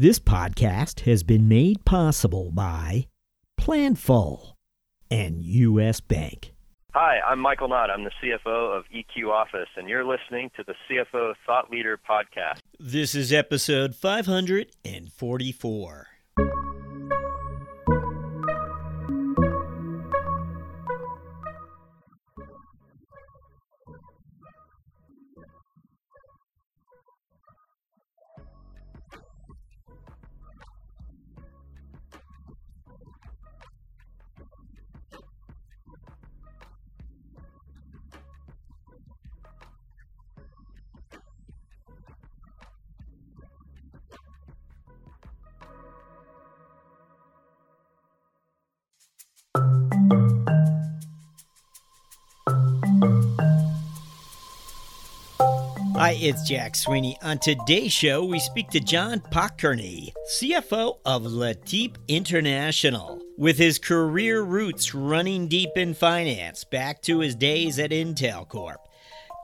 This podcast has been made possible by Planful and U.S. Bank. Hi, I'm Michael Knott. I'm the CFO of EQ Office, and you're listening to the CFO Thought Leader Podcast. This is episode 544. Hi, it's Jack Sweeney. On today's show, we speak to John Pokorney, CFO of LeTip International. With his career roots running deep in finance back to his days at Intel Corp,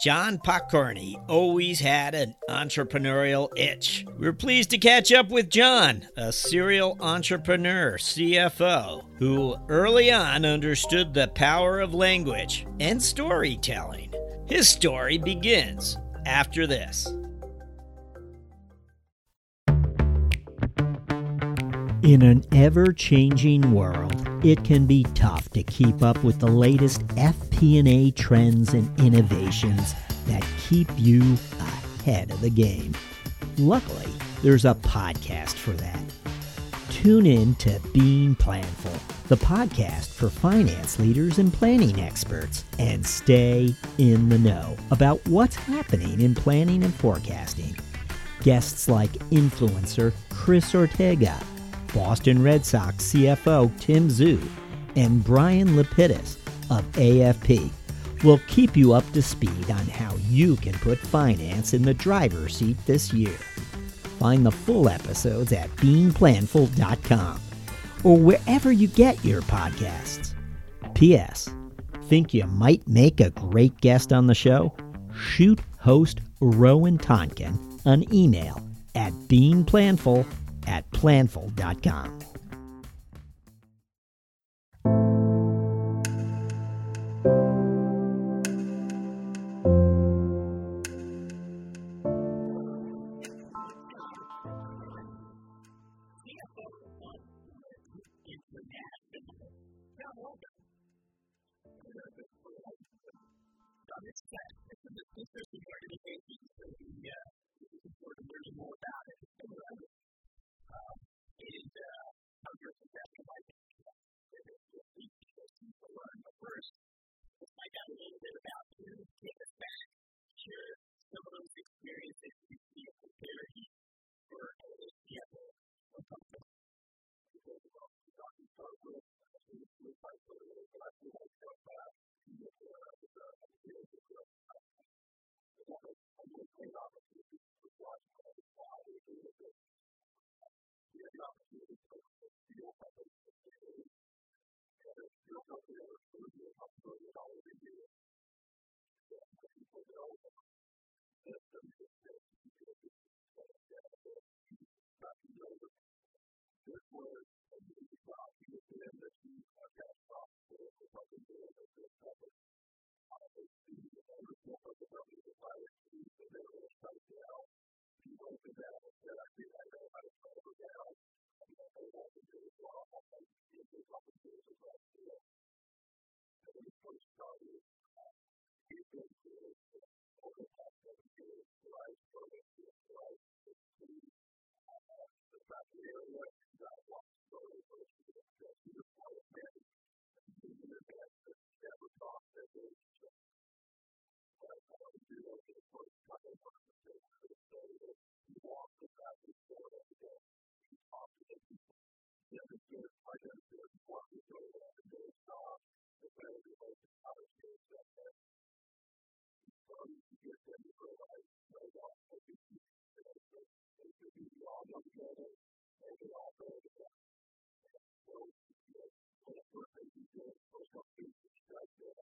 John Pokorney always had an entrepreneurial itch. We're pleased to catch up with John, a serial entrepreneur, CFO, who early on understood the power of language and storytelling. His story begins after this. In an ever changing world, it can be tough to keep up with the latest FP&A trends and innovations that keep you ahead of the game. Luckily, there's a podcast for that. Tune in to Being Planful, the podcast for finance leaders and planning experts, and stay in the know about what's happening in planning and forecasting. Guests like influencer Chris Ortega, Boston Red Sox CFO Tim Zue, and Brian Lapidus of AFP will keep you up to speed on how you can put finance in the driver's seat this year. Find the full episodes at beingplanful.com or wherever you get your podcasts. P.S. Think you might make a great guest on the show? Shoot host Rowan Tonkin an email at beingplanful at planful.com. よく聞いてる。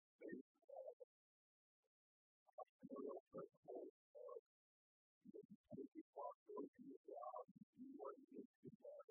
working with God, you working with God.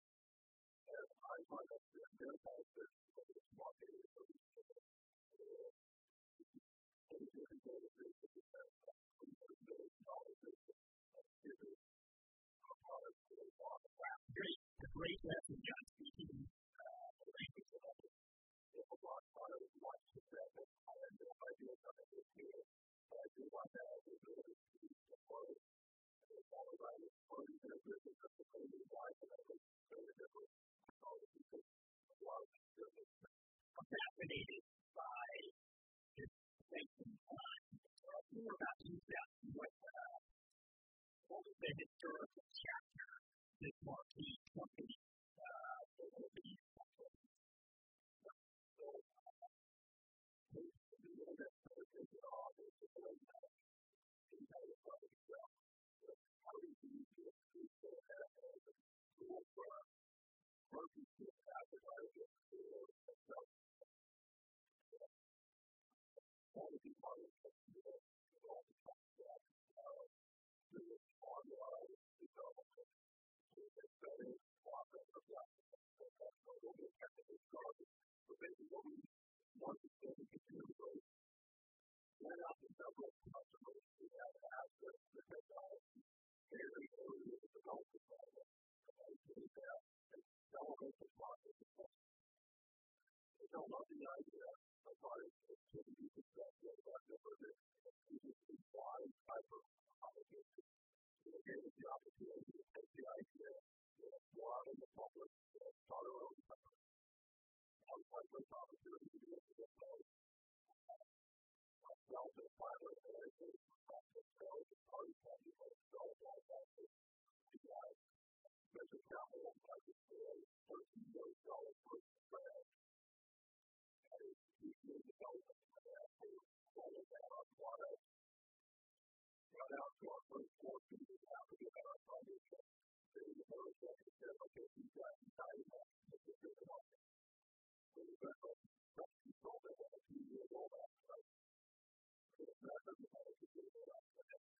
great great lesson, John, speaking the language of others. If a lot of water was watched to death, I had no idea something was here. But I do want to have the ability to use the word. And it's all about it. Word is in business of the way life and I was very different. All the people, a lot of people, I'm fascinated by this thinking time. Talk more about that. What, uh, what was the historical chapter this marquee company uh, will be uh, do you use to it for itself? That would be part of the that online development study process of that. That's a little bit technical garbage. But basically what we want to say we can do is went out to several customers who had access to technology very early in the development process. And we did that accelerate the process of They don't love the idea of trying to be successful, but never this. This is a wide type of application. So gave us the opportunity to take the idea why the public start our own company. One public opportunity to get to the phone. Myself and pilot and I think sales and party party and sales all that. We have measured capital budget today, $13 billion per spread. That is $2 billion that we rolled out on products. Got out to our first 14 and happy about our financial. They were the first ones that said, "Okay, we've got exciting options to think about." We went from something sold at a two-year rollback price to another that was a two-year rollback price.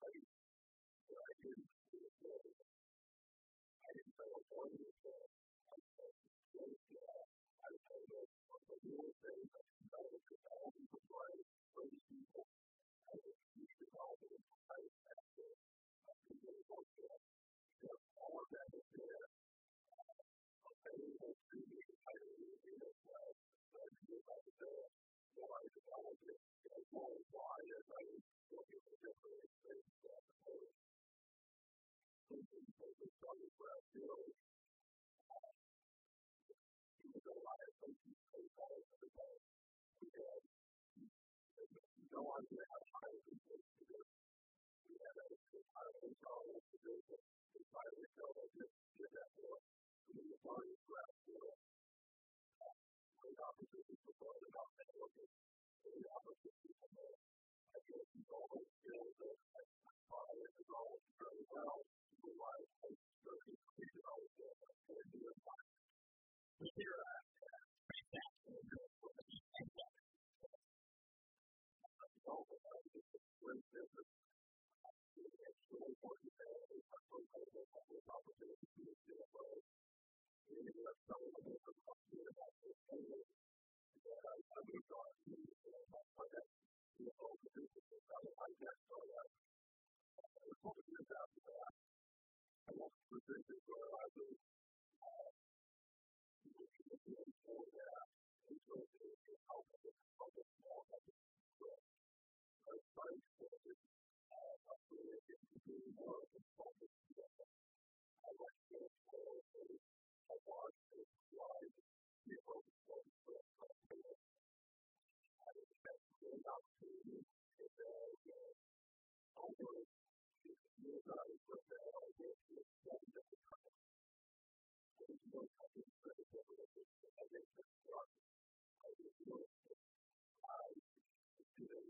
no idea how to hire people to like this that for. We need to find a grab for us. Great opportunity for growing and not networking. Great opportunity for more. I guess all those skills that I probably have developed very well to provide a very creative outfit for a new environment. Here at great It's really CFO. And that's I, I. I I I I I years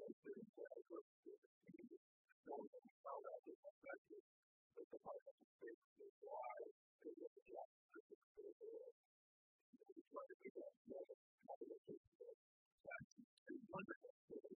坚持科学精神，勇于挑战极限，不怕困难，不畏失败，坚持不懈，追求卓越，不断进步。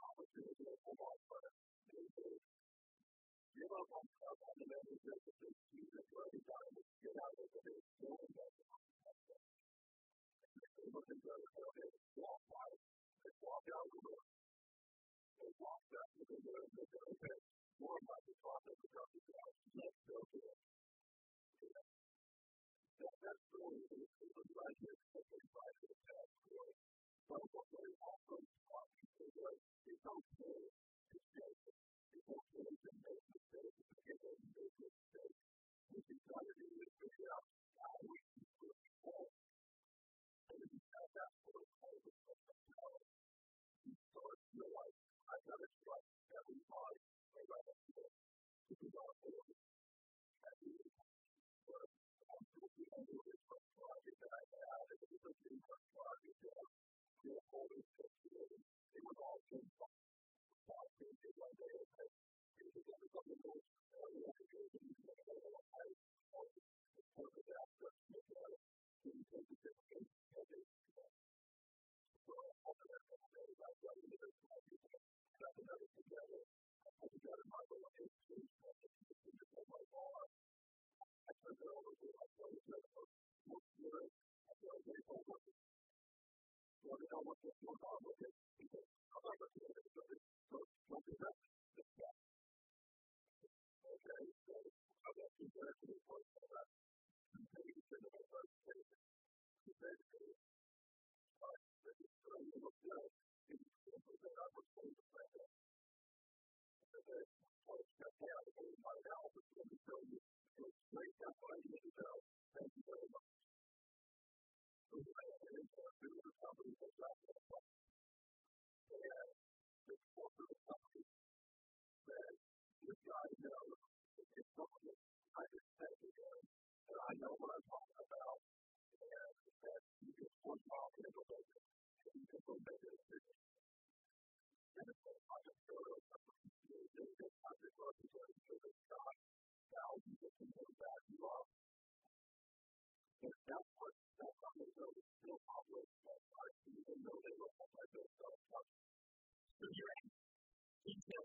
opportunity to hold on for many days. Give up on stuff on the menu just to take Jesus every time. Get out of the day, doing that. They look at the other building, walk by, they walk out the door. They walk back to the door and they go, okay, more about the process of coming down. Let's go to it. That, that's the way it is. It was like this, but it's like this past story. But what they also taught people was it's okay to say it's okay to make mistakes, to get a make mistakes. What you try to do is figure out how we can put people. And if you have that sort of hold of self-control, you start to realize, I've got to trust everybody around me. Because I shareholders took to it. It was all too far. I think that one day it had really got some of we're alive or the sort of after Nicola can take and they so over that couple days I got a little bit of people got to know together. I put together my little history and the picture of my bar. I turned it over to my want to know what this goes on with it because I'm not looking at it, but it's so don't do that. Just that. Okay, so I'm going to keep there to the point of that. Maybe you should have heard the case. He said, all right, this is so you look good. It's simple that I was going to say that. Okay, so it's not down to my now, but let me tell you, it's great that I need to know. Thank you very much we were somebody that got that one. And this corporate company said, this guy knows that I know what I'm talking about, you can push off and it'll make it, you can go make to know, that you know what, I'm going to still public, but our students know they were multi-billion dollar companies. So you're at detail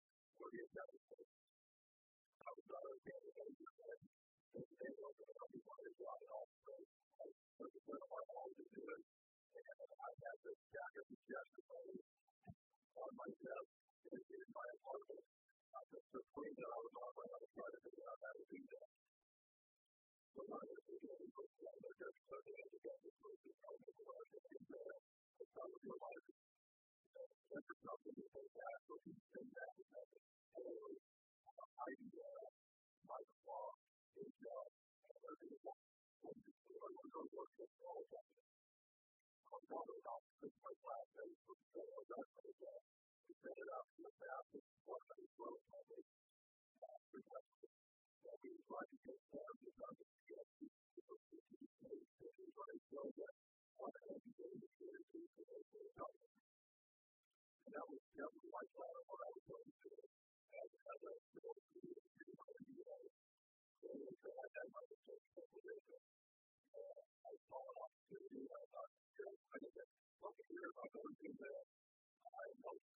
So putting that on the model, I try to figure out how to do that. So one of the things that we put together, just so the understand this was the element of our system the how we realize it. That's a problem that they have, so we send that to them. Anyway, idea, my flaw, is that everything is one to two, or one to one to all of them. I'm not about to put my class in for the whole rest of the day we set it up in the past as one of these low public requests. That we would like to take down the target to get to the city state. So we want to show that one of the things that is in the local government. And that was that was my plan of what I was going to do as as a middle school in Columbia. So I had my research proposal. I saw an opportunity. I thought, you know, I didn't look at here if I'm going to do that. I helped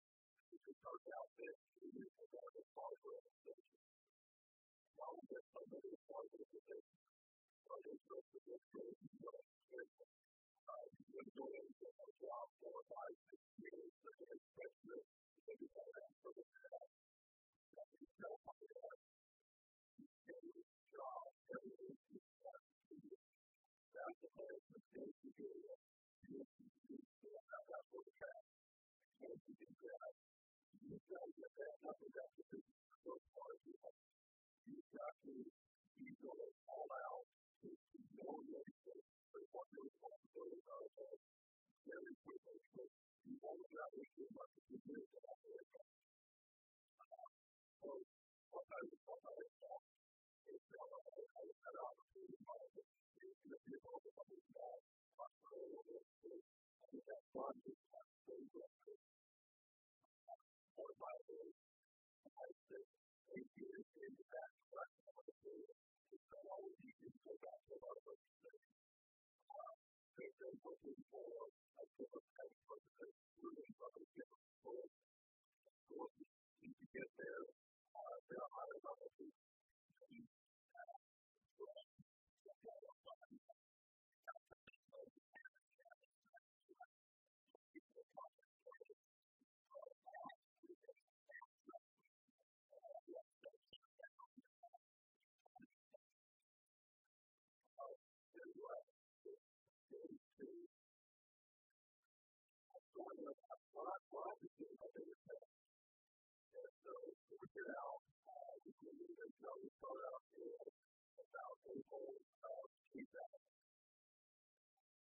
which we started out with, we used to have a software application. Now we get a little software application. So I just wrote the book for what I'm careful. I've been doing a job for five, six years, but I expect that maybe I have for the past. That is so hard to have. Every job, every business has to do it. That's the hardest mistake to do. You have to do that. That's what it has. You have to do that. you've got to get that number down to those parts. You've got to be going all out to, to know that there's what your responsibilities are for very quickly. So you've only got to do much as you do to operate that. So what I was what I was taught is that I was an opportunity to find it. It's going to be a little bit more possible. And that project has been supported by a really competitive eight years in the back stretch of the period. It's not always easy to go back to a lot of those things. So if they're looking for a different type of person that's really struggling to get the of course, to get their, uh, their higher level to you know, uh, you can either go to Philadelphia about people of feedback.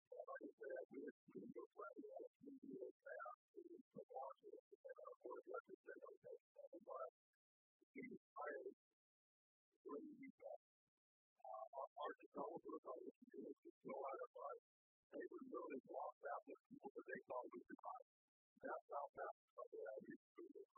And like I said, we have two years left, we have two years left to the launches, and our board of directors said, okay, so what? We hired three people. Uh, our developers on the community could go out of us. They were really lost out with people that they thought we could hire. That's how fast some of that is.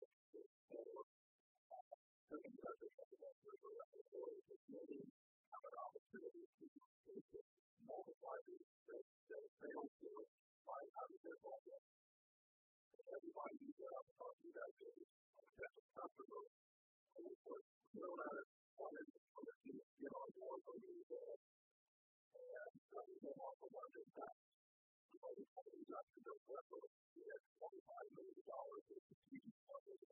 certain investors that around the world that really have an opportunity to multiply the, the, the sales force by having their budget. Everybody who's out talking about this potential customer would put no matter what is going to get on board for you and uh, we came off of our impact. So we probably got to the level we had $25 million in strategic funding.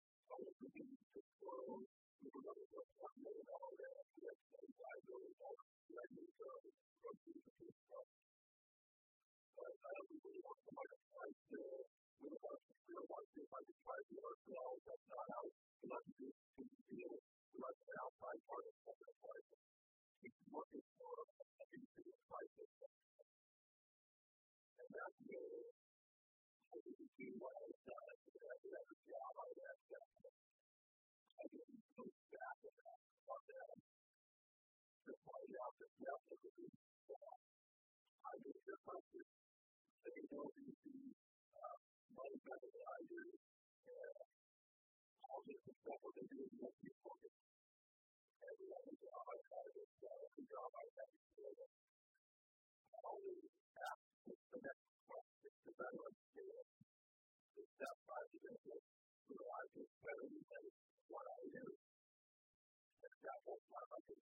also without talking about capital sustainable of a previous topic of the framework that was more than together by the member of the staff. If you that yes, would be I did the country. They know the uh, money better than I do. And all what do make me focus. Every I had is uh, every job I good. I always ask understand that I can better relate what I do. And that whole time I can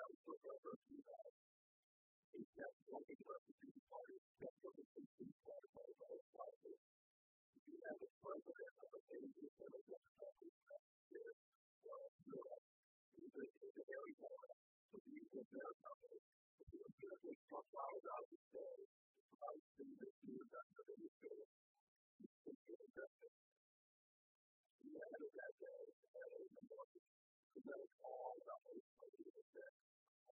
well, that was the reference to that. He kept looking the two parties, kept looking at the two parties, all the other parties. If you have a president of a major democratic country that is, well, Europe, he's a, he's a very boring. So he's a better company. If you're going to make plus dollars out of the it's probably going to be in the field. He's going to get invested. Had it that day, and it was the market. Because that is all about what he's going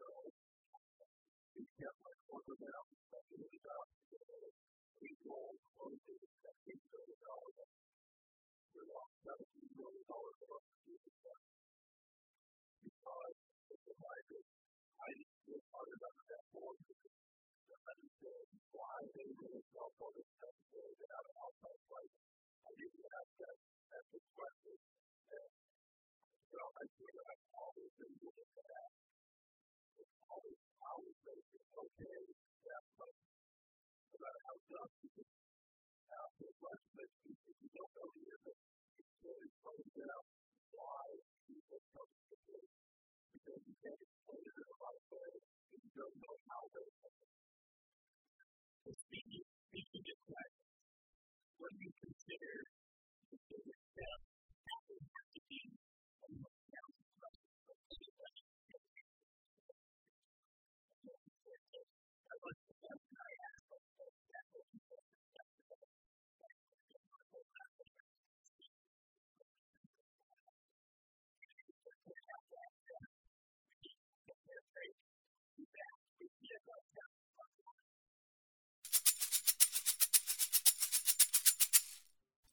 that the, the, the benefit of that supporter block is also one of the that they is So we kept my the job. We rolled closing at $8 million. We lost $17 million of our strategic funds because of the market. I was part of that board to understand why they really felt all this necessary to have an outside price. I didn't have that, that perspective. And so I feel that I've always been looking for that always, always make it okay to have. No matter how tough you can have if you don't know the end, it's really finding out why to because you can't explain it in a you don't know how they come So speaking, what you consider the biggest step after marketing and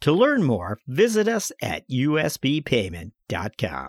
To learn more, visit us at usbpayment.com.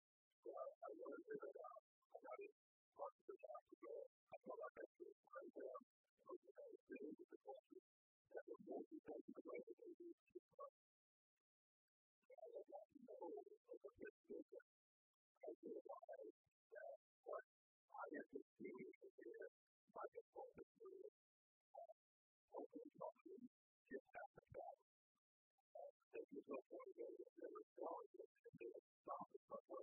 I want to figure it out. I got it. Lots of things I have to go. I felt like I should right there. I was like, I was dealing with the culture. That was more because of the way that they did it. I was like, no, I was like, listen, I realized that what I had to do is I could focus on it. Open something, just have to go. There's no point in it. There was no intention. とても大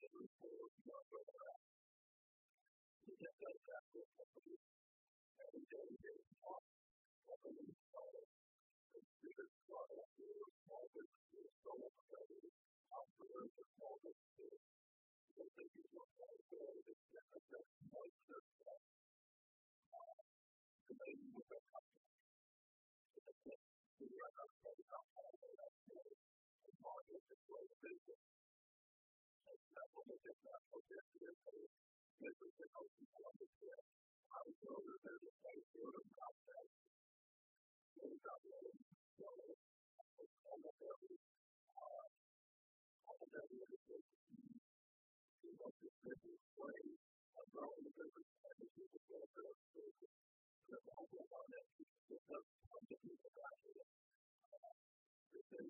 変なことです。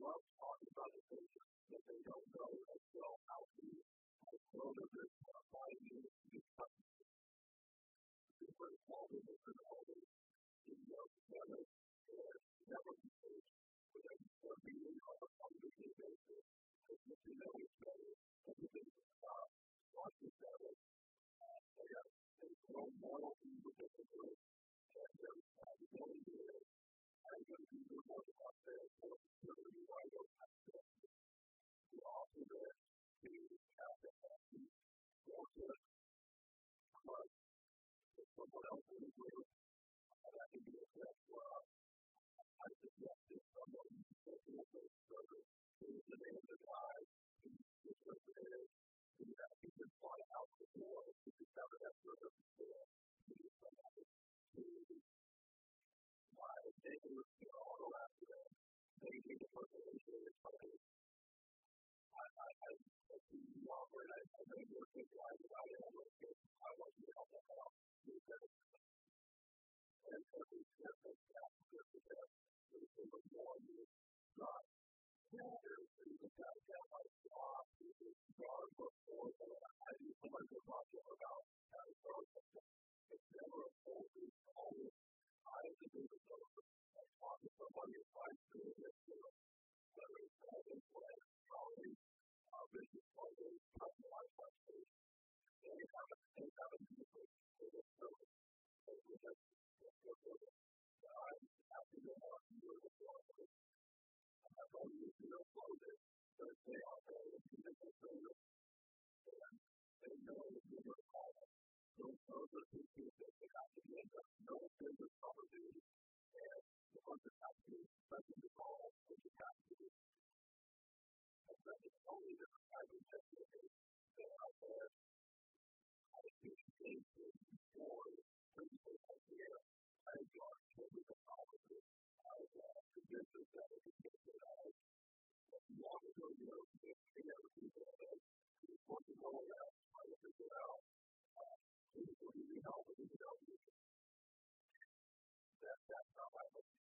love talking about the that they don't know as well how to grow their business by buying new customers. It's very small businesses always in Canada and networking space where they are meeting on a weekly basis and get to know each other and begin to talk to each other. They have a strong loyalty within the group, and their ability to how you're going to be rewarded out there for serving you right over time we also there to have that happen. Or to but if someone else in the group, that can be a step for us. I suggest that someone looking at this service is the name of the guy who's represented and that he can fly out the door to discover that service before he is somebody to my neighbors, you know, all around them. They need a person who's really funny as a CEO and as a regular KPI provider, I look at how much we help them out new businesses. And every step of that, just as every single one is not matters, and you can kind of tell how it's off, it is far before the I do so much of what you're about, that is far before. It's never a full, it's always, I have to do the developer. I talk to somebody, if I'm doing this, you know, whether it's all this way, colleagues, business model is customized by state. They have a unique sort of service that we have supported. I'm happy to help you with this model. I don't need to know all this, but they are very unique service, and they know the business model. Those services that they have to give us know the business opportunity and the ones that have to be present in the call, which is happening but it's only the private sector that are out there. I think things will be more critical here. I got to be the politics. I got to get the benefit of the knowledge. But you want to go, you know, you know, you know, you want to go around trying to figure out people who need help and who don't need it. That, that's how I look at it.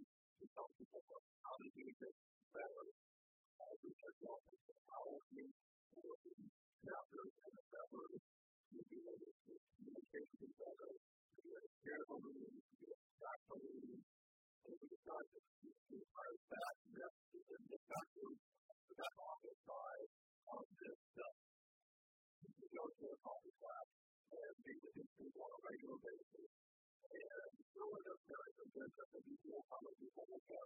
what is the power of me for the chapters and the chapters to be able to communicate with each other, to be able to share the meaning, to be able to track the meaning, and we decide to keep part of that message and the chapters to that office side of this stuff. We go to an office class and meet with these people on a regular basis. And so it does very good that the people, how many people will go,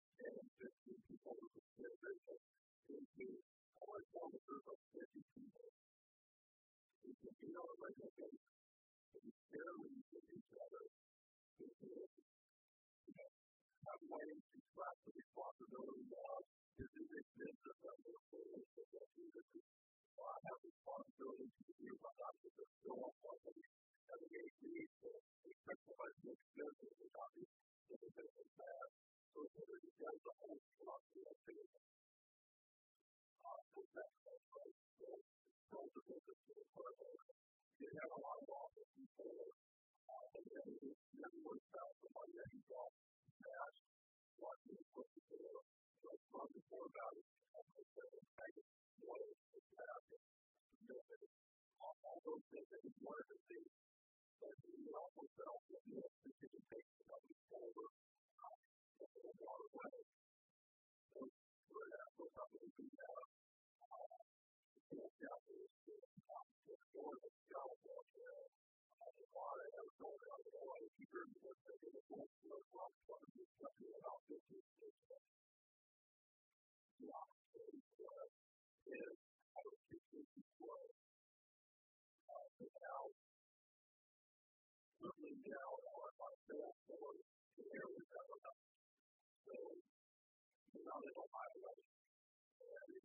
and 15 people were residential. And we always want a group of 50 people. We can be on a regular basis. And we barely with each other. And we have ways to slap the responsibility off. This is expensive. I'm going to put it in the future. I have responsibility to do my life with a still on company. And we need to expect somebody to expensive. It's obvious. It's a bit of a bad. So in order whole truck, we have to protect that price. So those the two parts. You have a lot of losses before, and then you never work the money that you got cash, what you put before, about the second one is the cash, all those things, one of the things that we also sell, we have to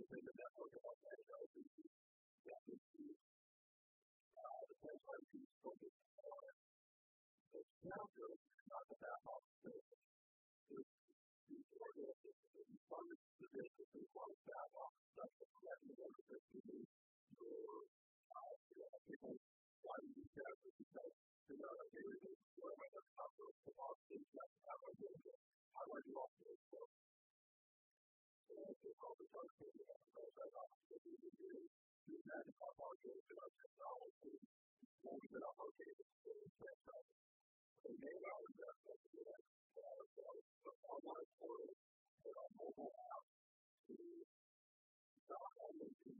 within the network of our How do I do all this work? So it's called the first thing we have to go back office that we need to do. Do that in our market, in our technology, when we get our market, it's franchise. We made our investment in that uh, online portal and our mobile app to not only be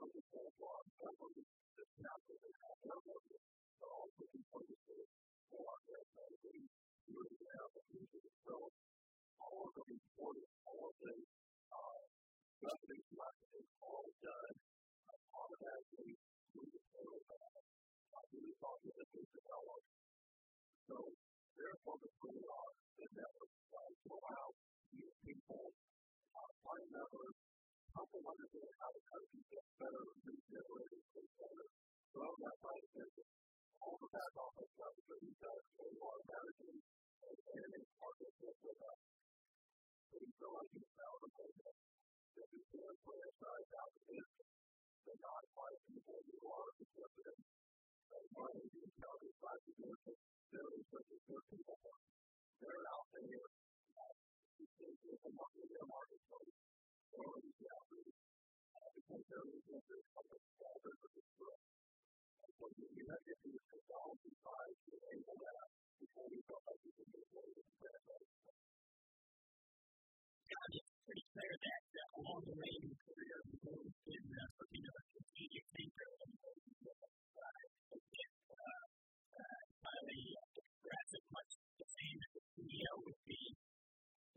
focus on our the capital that have their market, but also be focused on our franchise. We really have a to grow. All of the reporting, all of the revenue collection, all done automatically through the portal. Uh, really talking to the developers so their focus really on the network side to allow new people, uh, find members, help them understand how the country gets better, regenerated, and better. That side of business. All the back office stuff that we done and automatically and managing partnership with us. So we feel like it's valuable that we can franchise out the business not find people who are interested in money being counted by the business such a good people. They're out there. It's a market, their marketplace. Or is the outreach. Because there is interest from the small businesses growth. And so we have to do the technology side to enable that before we felt like the. It's pretty clear that uh, along the way career, you've always been uh, of a strategic and uh, uh, finally express as much the same as the CEO would be.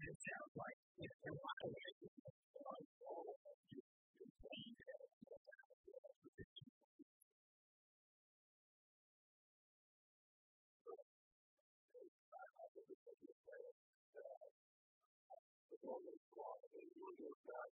It sounds like you a lot of ways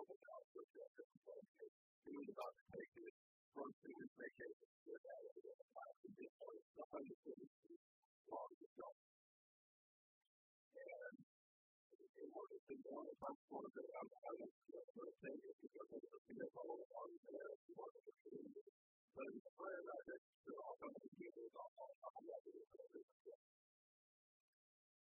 all about what that looks like. It was about to take it from students vacation to that area of class and just sort of the hundred things to long itself. And in order to go on a bunch more of it, I'm kind of sort of saying if you're going to see this all along there, if you want to pursue it. But in the prior record, they're all going to be able to all have a level of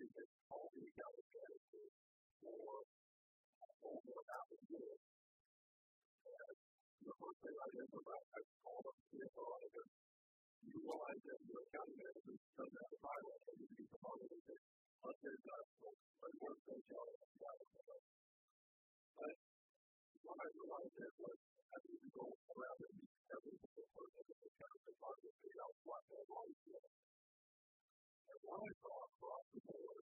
because all we got was gratitude for all more about the good. And the first thing I did was I, I called up the CFO and you realize that your accounting manager doesn't have a bylaw and you need to follow it. But there's not a word that's out of the bylaw. But what I realized that was I need to go around and meet every single person in the accounting department and figure out what their laws were. And what I saw across the board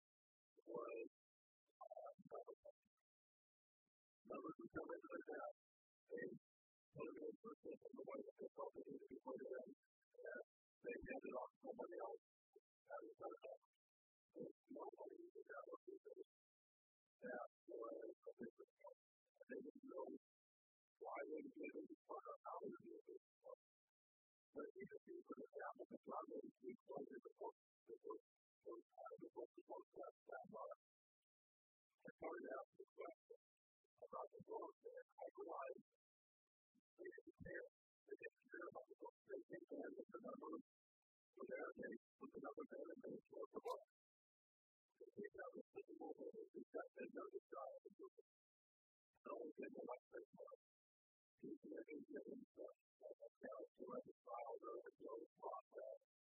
was uh, numbers. Numbers would come into their desk to be put in, they handed off to somebody else out of the desk. There's nobody in that that was a business partner. And they didn't know why they were a business partner, how they were a business partner. But even people that have a job that is employed in the corporate was kind of the book the book that that month. I started asking the question about the book and I realized they didn't care. They didn't care about the book. They didn't care that the number was there. They put the number there and they showed the book. They came down the physical book. They got they noticed God in the book. And all of them were like this month. He's living in the account to reconcile the original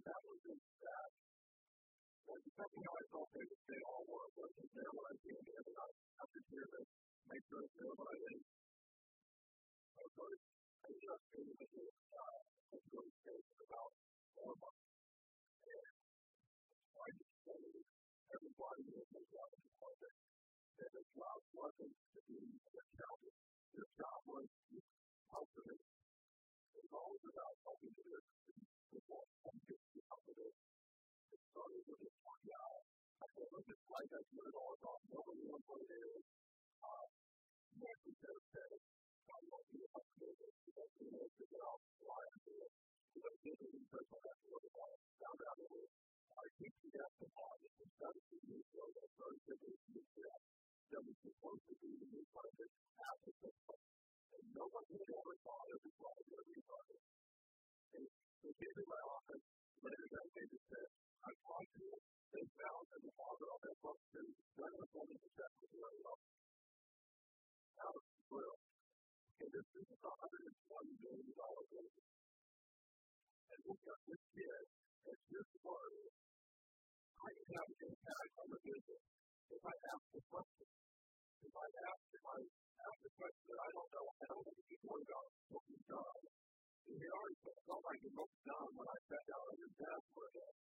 that I was a deposit 17 years ago. That was one of that. So I know more it. That was in that. When something I thought they would all were, wasn't there when I came in, and I have to hear this, make sure it's there when I did. So, so I just that it was, uh, was really safe about months. And I just told everybody that was on the project that the job wasn't to be an accountant. Your job was to help them. It was always about helping the business people and get to help the business. It started with this one guy. I said, look, it's like I put it all off. Nobody knows what it is. Uh, next we said, okay, I'm going to do it. I'm going to do it. Because we know to get out why I do it. Because this is the person I have to look at. Found out it was I think we have to find it. It's got to be new. So that's very simple. It's that. That was supposed to be the new project after this one. And nobody had ever thought it was going to be a new project. And they came to my office later that day and said, I talked to. They found that the father of that book to run the phone to check with the other up. Now it's thrilled. And this is a $120 million business. And we've got this kid as his word. I can have an impact on the business if I ask the question. If I ask, if I ask the question that I don't know, I don't know if he's going about what he's done. He already felt like he looked down when I sat down on his desk with him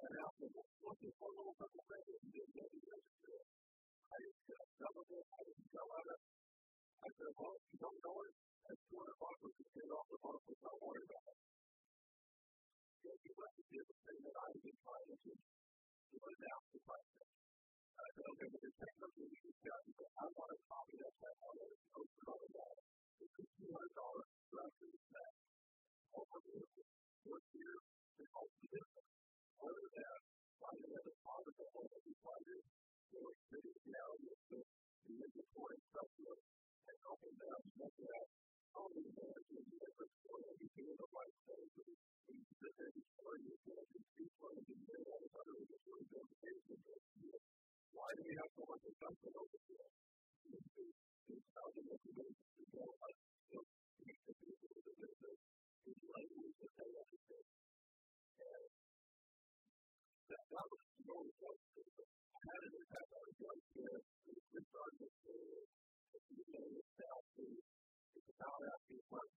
and asked him, what's this one little couple things that you didn't get you to do? I didn't get some of it. I didn't go at it. I said, well, if you don't know it, that's 200 bucks we can get off the book, but don't worry about it. If you let me do the thing that I've been trying to do, you would ask the question. I said, okay, but the technology we discussed, he said, I want a copy of that. I want it posted on the wall. It's a $200 directory set. Over the first year, they called the business. Other than that, finding that it's positive, what we find is, they were sitting down with the, the inventory structure and helping them look at how we manage the different story and doing. We be. Why do we have so much investment over here? How the you know, to make the business the business language that. We questions.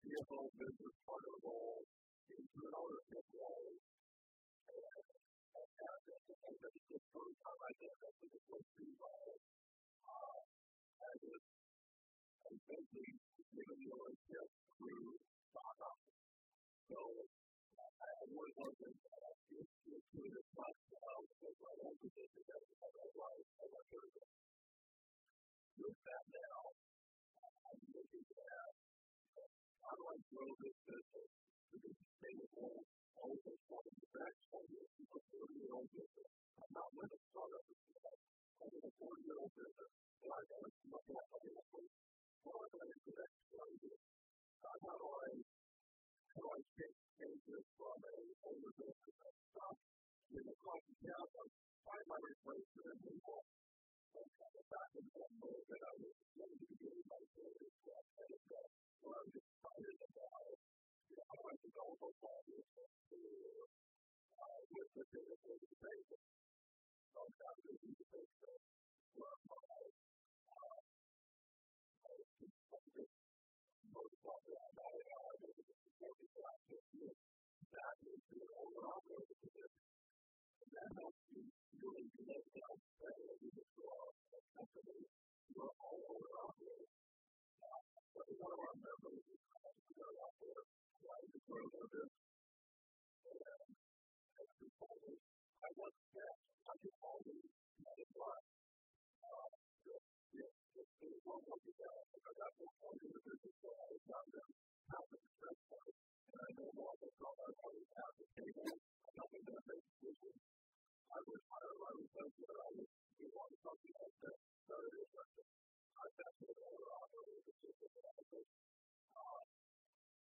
CFO business partner role into an ownership role. And, and, and, and is the first time I did that with a. Uh, and it, and basically given the ownership through stock options. So I really wasn't as much because my own position as a as I could have With that now, I'm looking at how do I grow this business to be sustainable over 20 the next 20 years, a 40 year old business. I'm not with a startup business. I'm with a 40 year old business. And I got to look at how to what am I going to do the next 20 years? Uh, how do I take changes from a older business that stopped in the coffee shop? Find my replacement and move on. So kind of back into that mode that I was in the beginning of my career. And it's uh, I'm excited about. You know, how I develop a problem uh, with the data organization. So I'm not going to be the where my uh, most popular that is the overall position. And that helps you really connect down with the company. You're all over operating. But one of our members is out there trying to grow their business. And as we told I want that. I can always it run. Uh, yeah, it won't work out because I will tell you the business will always have them have the success point. And I know more than how I always have the table. I'm not going to make decisions. I would hire my replacement. I would do one something like that. Very effective. I definitely will operate the system because uh,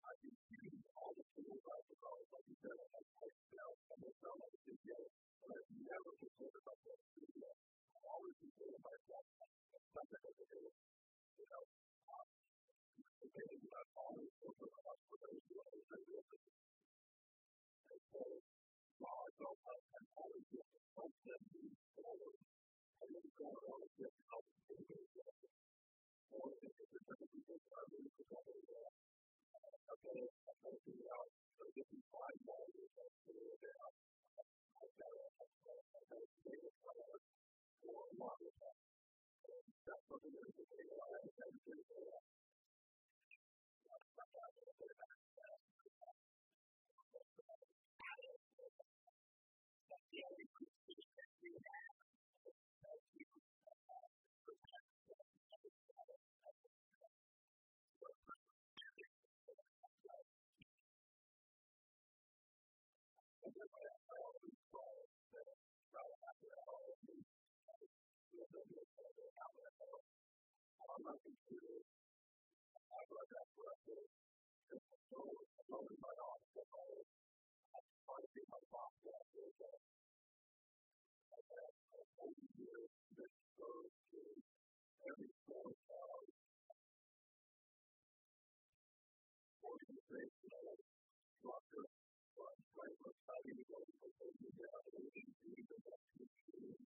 I can use all the tools I've developed. Like you said, I have quite down. I'm going to sound like a CPO, but I've never considered myself a CPO. I've always considered myself something that I know, the I've always like I'm always looking help them move forward, I was going on a different help them move forward. Or if 私はそれで5万人を超えるかもしれない。I'm not considered. I got that correctly. So, I'm only my office. I'm trying to be my boss. I have a whole year that goes to every four hours. Organizational structure. So I'm trying to study the organization that I'm looking to develop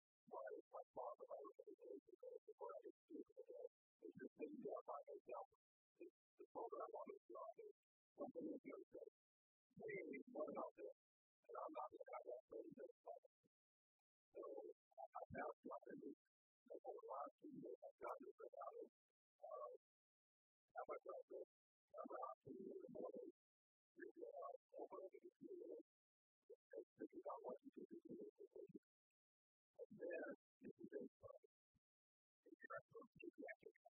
The program I wanted to drive is something that goes that, hey, what about this? And I'm not going to have that thing this time. So I've now gotten this over the last two years. I've gotten this out of uh, have myself this. I'm not two the morning. Figure out over the two years. And figure out what you can do with it. And then it's a big fun. It's from pediatric.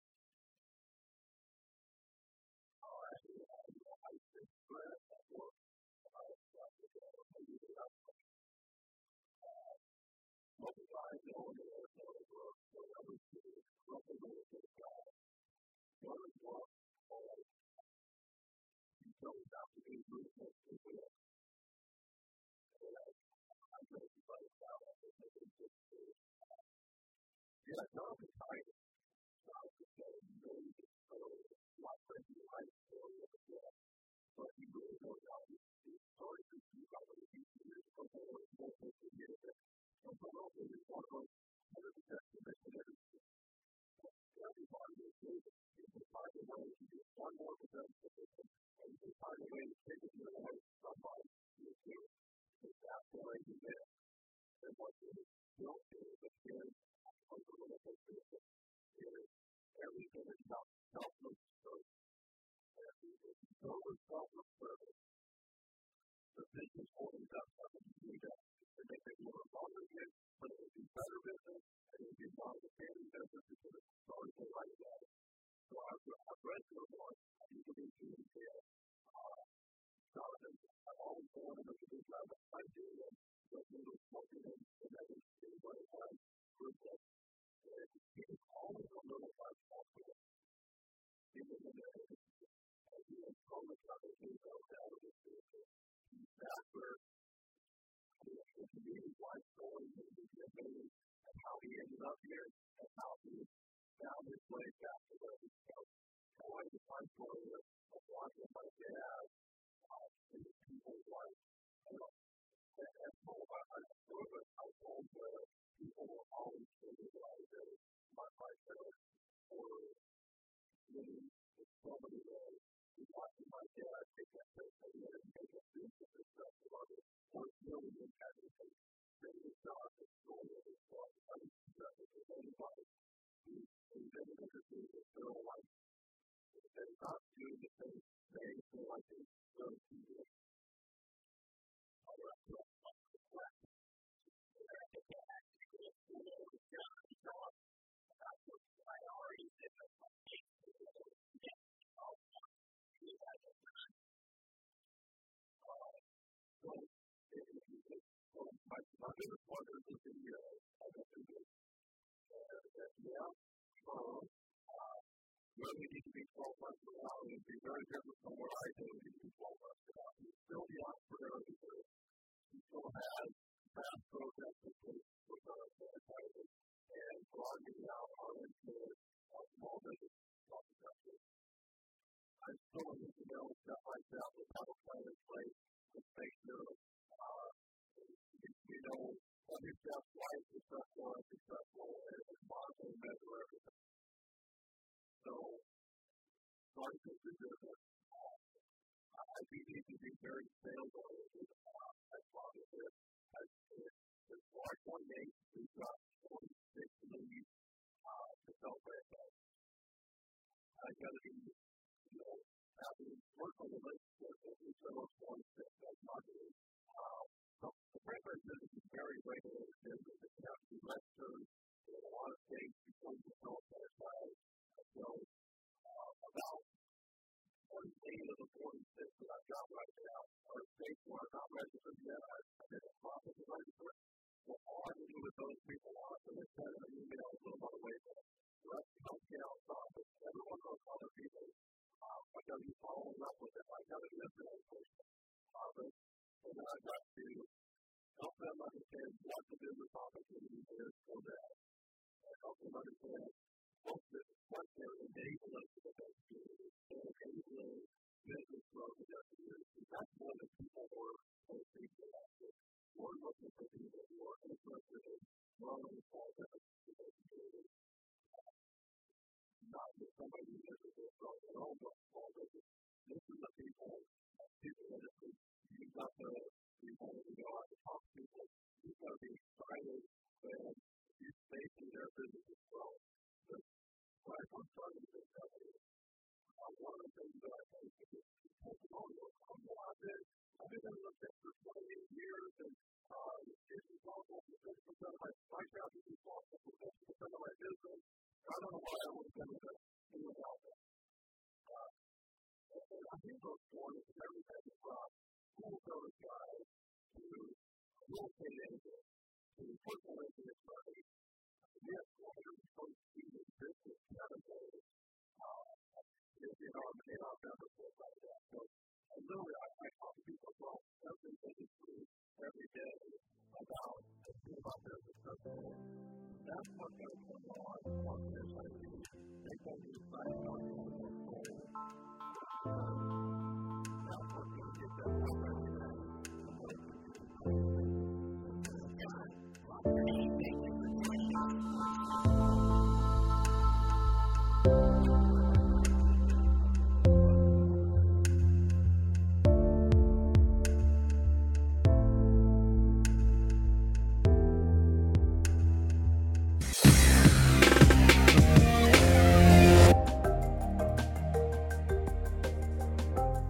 All. I of that? Yeah, no, it's. Not to say that you whatever, but you know. It's hard to see how many people use for more and more than you get. And so also it's one of those hundred percent commission everything. Everybody is moving. You can find a way to get one more percent commission, and you can find a way to take it away from somebody who is doing it. That's the way you. And what you do not selfless service. No selfless service. The business holding up something to identify then what you do to make it more longer yet, but it would be better business and it would be of business because it's starting to like that. So I've, I've read through one, I think it is in detail. Uh, Jonathan, I've always wanted to do that, but I do them, but we were smoking them, and that is what it was, group that he was always a little bit more He was in there, and was always trying to do those out business. That's where his community life story is amazing, and how he ended up here, and how he found his way back to where from. So I just find story of, of watching my dad, uh, and the people's life. You know, and, and so I, I grew up in a household where people were always thinking about it. My, my parents were living in so many ways. Watching my dad take that first and make a business and stuff of others. Once really in everything. Then he saw the story of his life. I was nothing with anybody. He, he didn't introduce his life. He did not do the same thing like his son did. All right, so, my business partner is the CEO of the business. And said, yeah, um, uh, where we need to be 12 months from now, it would be very different from where I do need to be 12 months from. He's still the entrepreneur because he still has fast programs in place with our advertising and broadening out our influence on small business the country. I'm still in the know step by step with how to plan in place to make sure uh, we know every step why it's successful and successful and and measure everything. So, starting to do business, uh, I do need to be very sales oriented. Uh, as long as it has it's July 28th, we've got 46 leads uh, to sell franchise. I got to be, you know, having on the list with each of those 46 as marketing. Uh, so the business is very regulated business. It has to be in a lot of states can sell a franchise. So uh, about 48 of the 46 that I've got right now are states where I'm not registered yet. I'm in the process of registering. So all I can do with those people honestly is send them an email a little bit away from Let's help get outside. But every one of those other people, um, I got to be following up with them. I got to be listening to them. Uh, but, and I got to help them understand what the business opportunity is for them. And help them understand what, the, what their enabling to the community and enabling business growth in their community. That's one that people were posting to us. We're looking for people who are interested in growing small businesses in their community. Not just somebody who's interested in growing their own small business. This is the people, people that if you've got the people who go out to talk to people, you've got to be excited when you're facing their business as well. But when I first started this company, uh, one of the things that I think is testimonial from what I did, I've been in the sector for 28 years, and uh, it's responsible for 50% of my, my job is responsible for 50% of my business. I don't know why I would have been in it without that. Uh, and I think those stories and everything from school service guys to estate agents to personal insurance money. We have 420 student business categories uh, in, our, in our membership right now. So a literally, I, I talk to people well every day, every day about about their successful. That's what's going to come on on this idea. They can decide how to move forward.